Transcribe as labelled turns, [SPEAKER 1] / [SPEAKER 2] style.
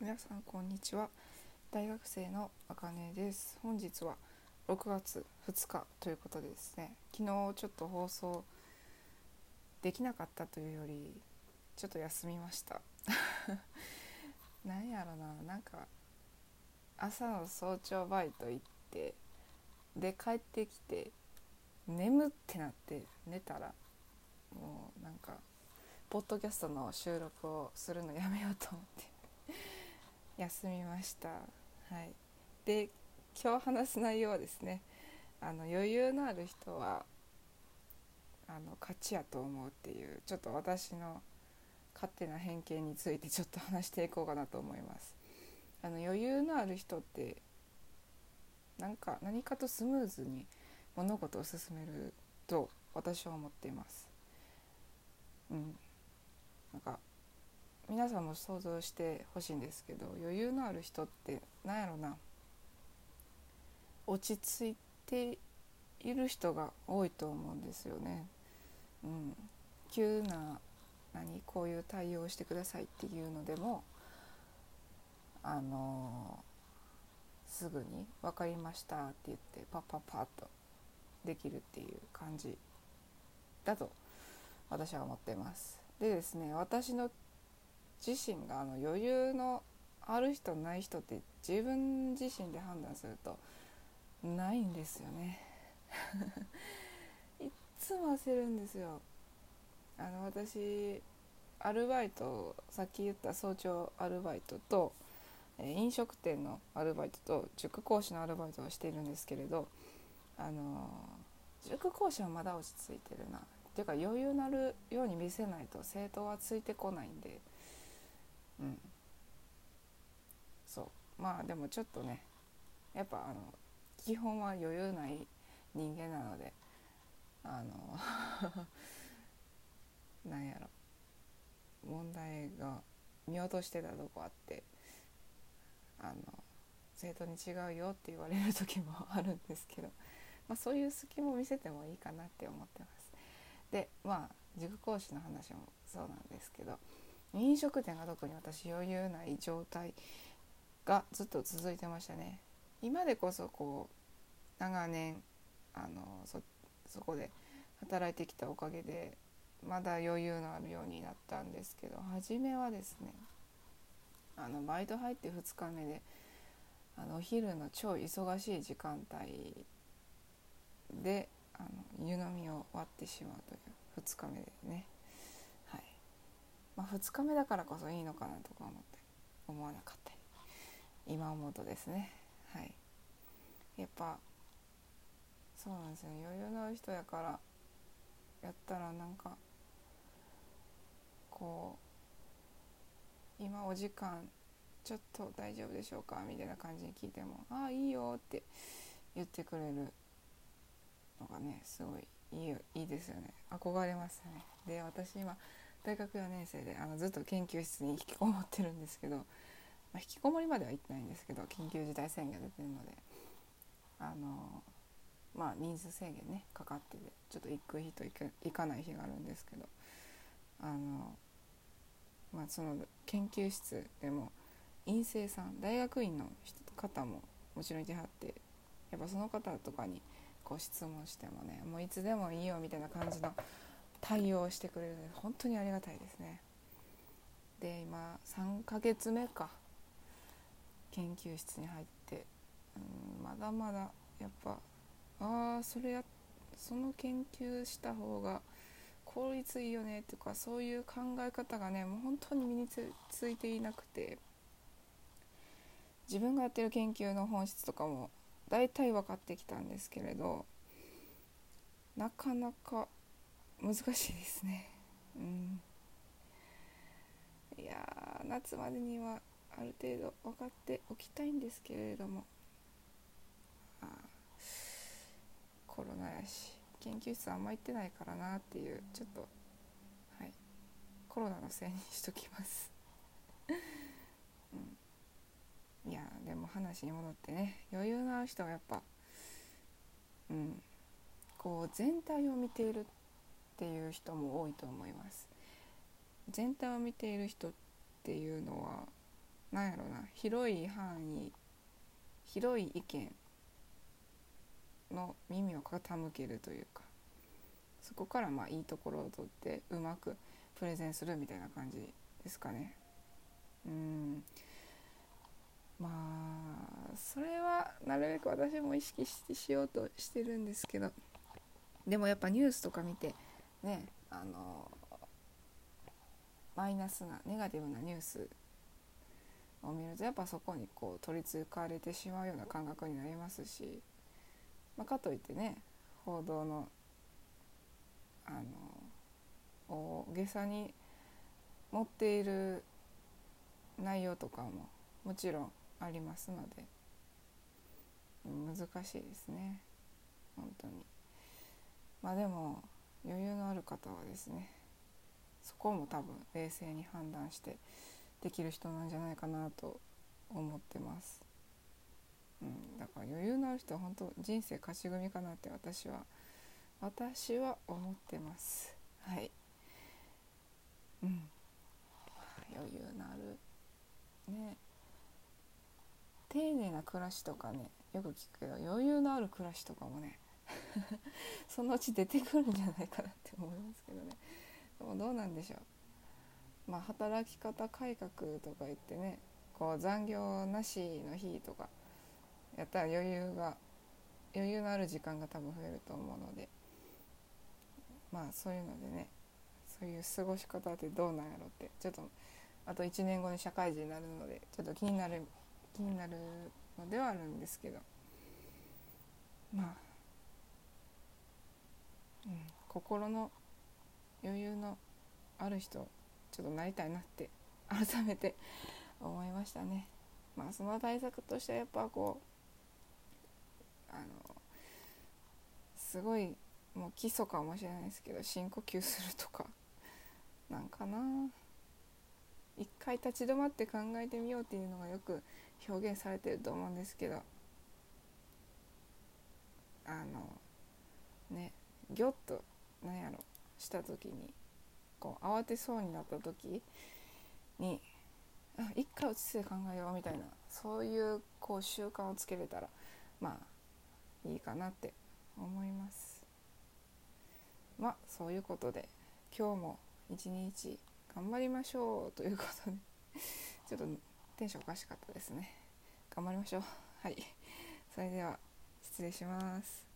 [SPEAKER 1] 皆さんこんにちは。大学生のあかねです。本日は6月2日ということでですね。昨日ちょっと放送できなかったというよりちょっと休みました。なんやろな。なんか朝の早朝バイト行ってで帰ってきて眠ってなって寝たらもうなんかポッドキャストの収録をするのやめようと思って。休みました。はい、で今日話す内容はですねあの余裕のある人はあの勝ちやと思うっていうちょっと私の勝手な偏見について ちょっと話していこうかなと思います。あの余裕のある人ってなんか何かとスムーズに物事を進めると私は思っています。うん、なんか皆さんも想像してほしいんですけど余裕のある人って何やろな落ち着いている人が多いと思うんですよね。うん、急な何こういう対応してくださいっていうのでもあのー、すぐに「分かりました」って言ってパッパッパッとできるっていう感じだと私は思ってます。でですね私の自身があの余裕のある人ない人って自分自身で判断するとないんですよね。いっつも焦るんですよ。あの私アルバイトさっき言った早朝アルバイトとえ飲食店のアルバイトと塾講師のアルバイトをしているんですけれどあの塾講師はまだ落ち着いてるな。っていうか余裕なるように見せないと生徒はついてこないんで。うん。そう。まあでもちょっとねやっぱあの基本は余裕ない人間なのであの なんやろ。問題が見落としてたとこあってあの生徒に違うよって言われる時もあるんですけど、まあ、そういう隙も見せてもいいかなって思ってます。でまあ塾講師の話もそうなんですけど飲食店が特に私余裕ない状態がずっと続いてましたね。今でこそこう長年あのそこで働いてきたおかげでまだ余裕のあるようになったんですけど初めはですねあのバイト入って2日目であのお昼の超忙しい時間帯であの湯飲みを割ってしまうという2日目でね。2日目だからこそいいのかなとか思って思わなかったり今思うとですね。はい。やっぱそうなんですよ余裕のある人やからやったらなんかこう今お時間ちょっと大丈夫でしょうか？みたいな感じに聞いても「ああいいよ」って言ってくれるのがねすごいいいいいですよね。憧れますね。で私今大学4年生であのずっと研究室に引きこもってるんですけど、まあ、引きこもりまでは行ってないんですけど緊急事態宣言が出てるのであのまあ人数制限ねかかっててちょっと行く日と行かない日があるんですけどあのまあその研究室でも院生さん大学院の方ももちろんいてはってやっぱその方とかにこう質問してもねもういつでもいいよみたいな感じの対応してくれるので本当にありがたいですね。で今3ヶ月目か研究室に入って、うん、まだまだやっぱああそれやその研究した方が効率いいよねとかそういう考え方がねもう本当に身についていなくて自分がやってる研究の本質とかも大体分かってきたんですけれどなかなか難しいですね。うん。いや夏までにはある程度分かっておきたいんですけれども。あコロナやし研究室あんま行ってないからなっていうちょっとはい。コロナのせいにしときます。うん、いやでも話に戻ってね余裕のある人はやっぱうん。こう全体を見ているってっていう人も多いと思います全体を見ている人っていうのはなんやろな広い範囲広い意見の耳を傾けるというかそこからまあいいところを取ってうまくプレゼンするみたいな感じですかね。うんまあそれはなるべく私も意識してしようとしてるんですけどでもやっぱニュースとか見てねあのマイナスなネガティブなニュースを見るとやっぱそこにこう取りつかれてしまうような感覚になりますし、まあ、かといってね報道のあの大げさに持っている内容とかももちろんありますので難しいですね本当に。まあでも余裕の方はですねそこも多分冷静に判断してできる人なんじゃないかなと思ってます、うん、だから余裕のある人は本当人生勝ち組かなって私は私は思ってます。はい。うん。余裕のある。ね。丁寧な暮らしとかねよく聞くけど余裕のある暮らしとかもね そのうち出てくるんじゃないかなって思いますけどね。でもどうなんでしょう。まあ働き方改革とか言ってねこう残業なしの日とかやったら余裕が余裕のある時間が多分増えると思うのでまあそういうのでねそういう過ごし方ってどうなんやろってちょっとあと1年後に社会人になるのでちょっと気になる気になるのではあるんですけど。まあ、心の余裕のある人ちょっとなりたいなって改めて思いましたね。まあその対策としてはやっぱこうあのすごいもう基礎かもしれないですけど深呼吸するとか。なんかな。一回立ち止まって考えてみようっていうのがよく表現されてると思うんですけど。あのねギョッとなんやろした時にこう慌てそうになった時にあ一回落ち着いて考えようみたいなそういうこう習慣をつけれたらまあいいかなって思います。まあそういうことで今日も一日頑張りましょうということで ちょっとテンションおかしかったですね。頑張りましょう。はい。それでは失礼します。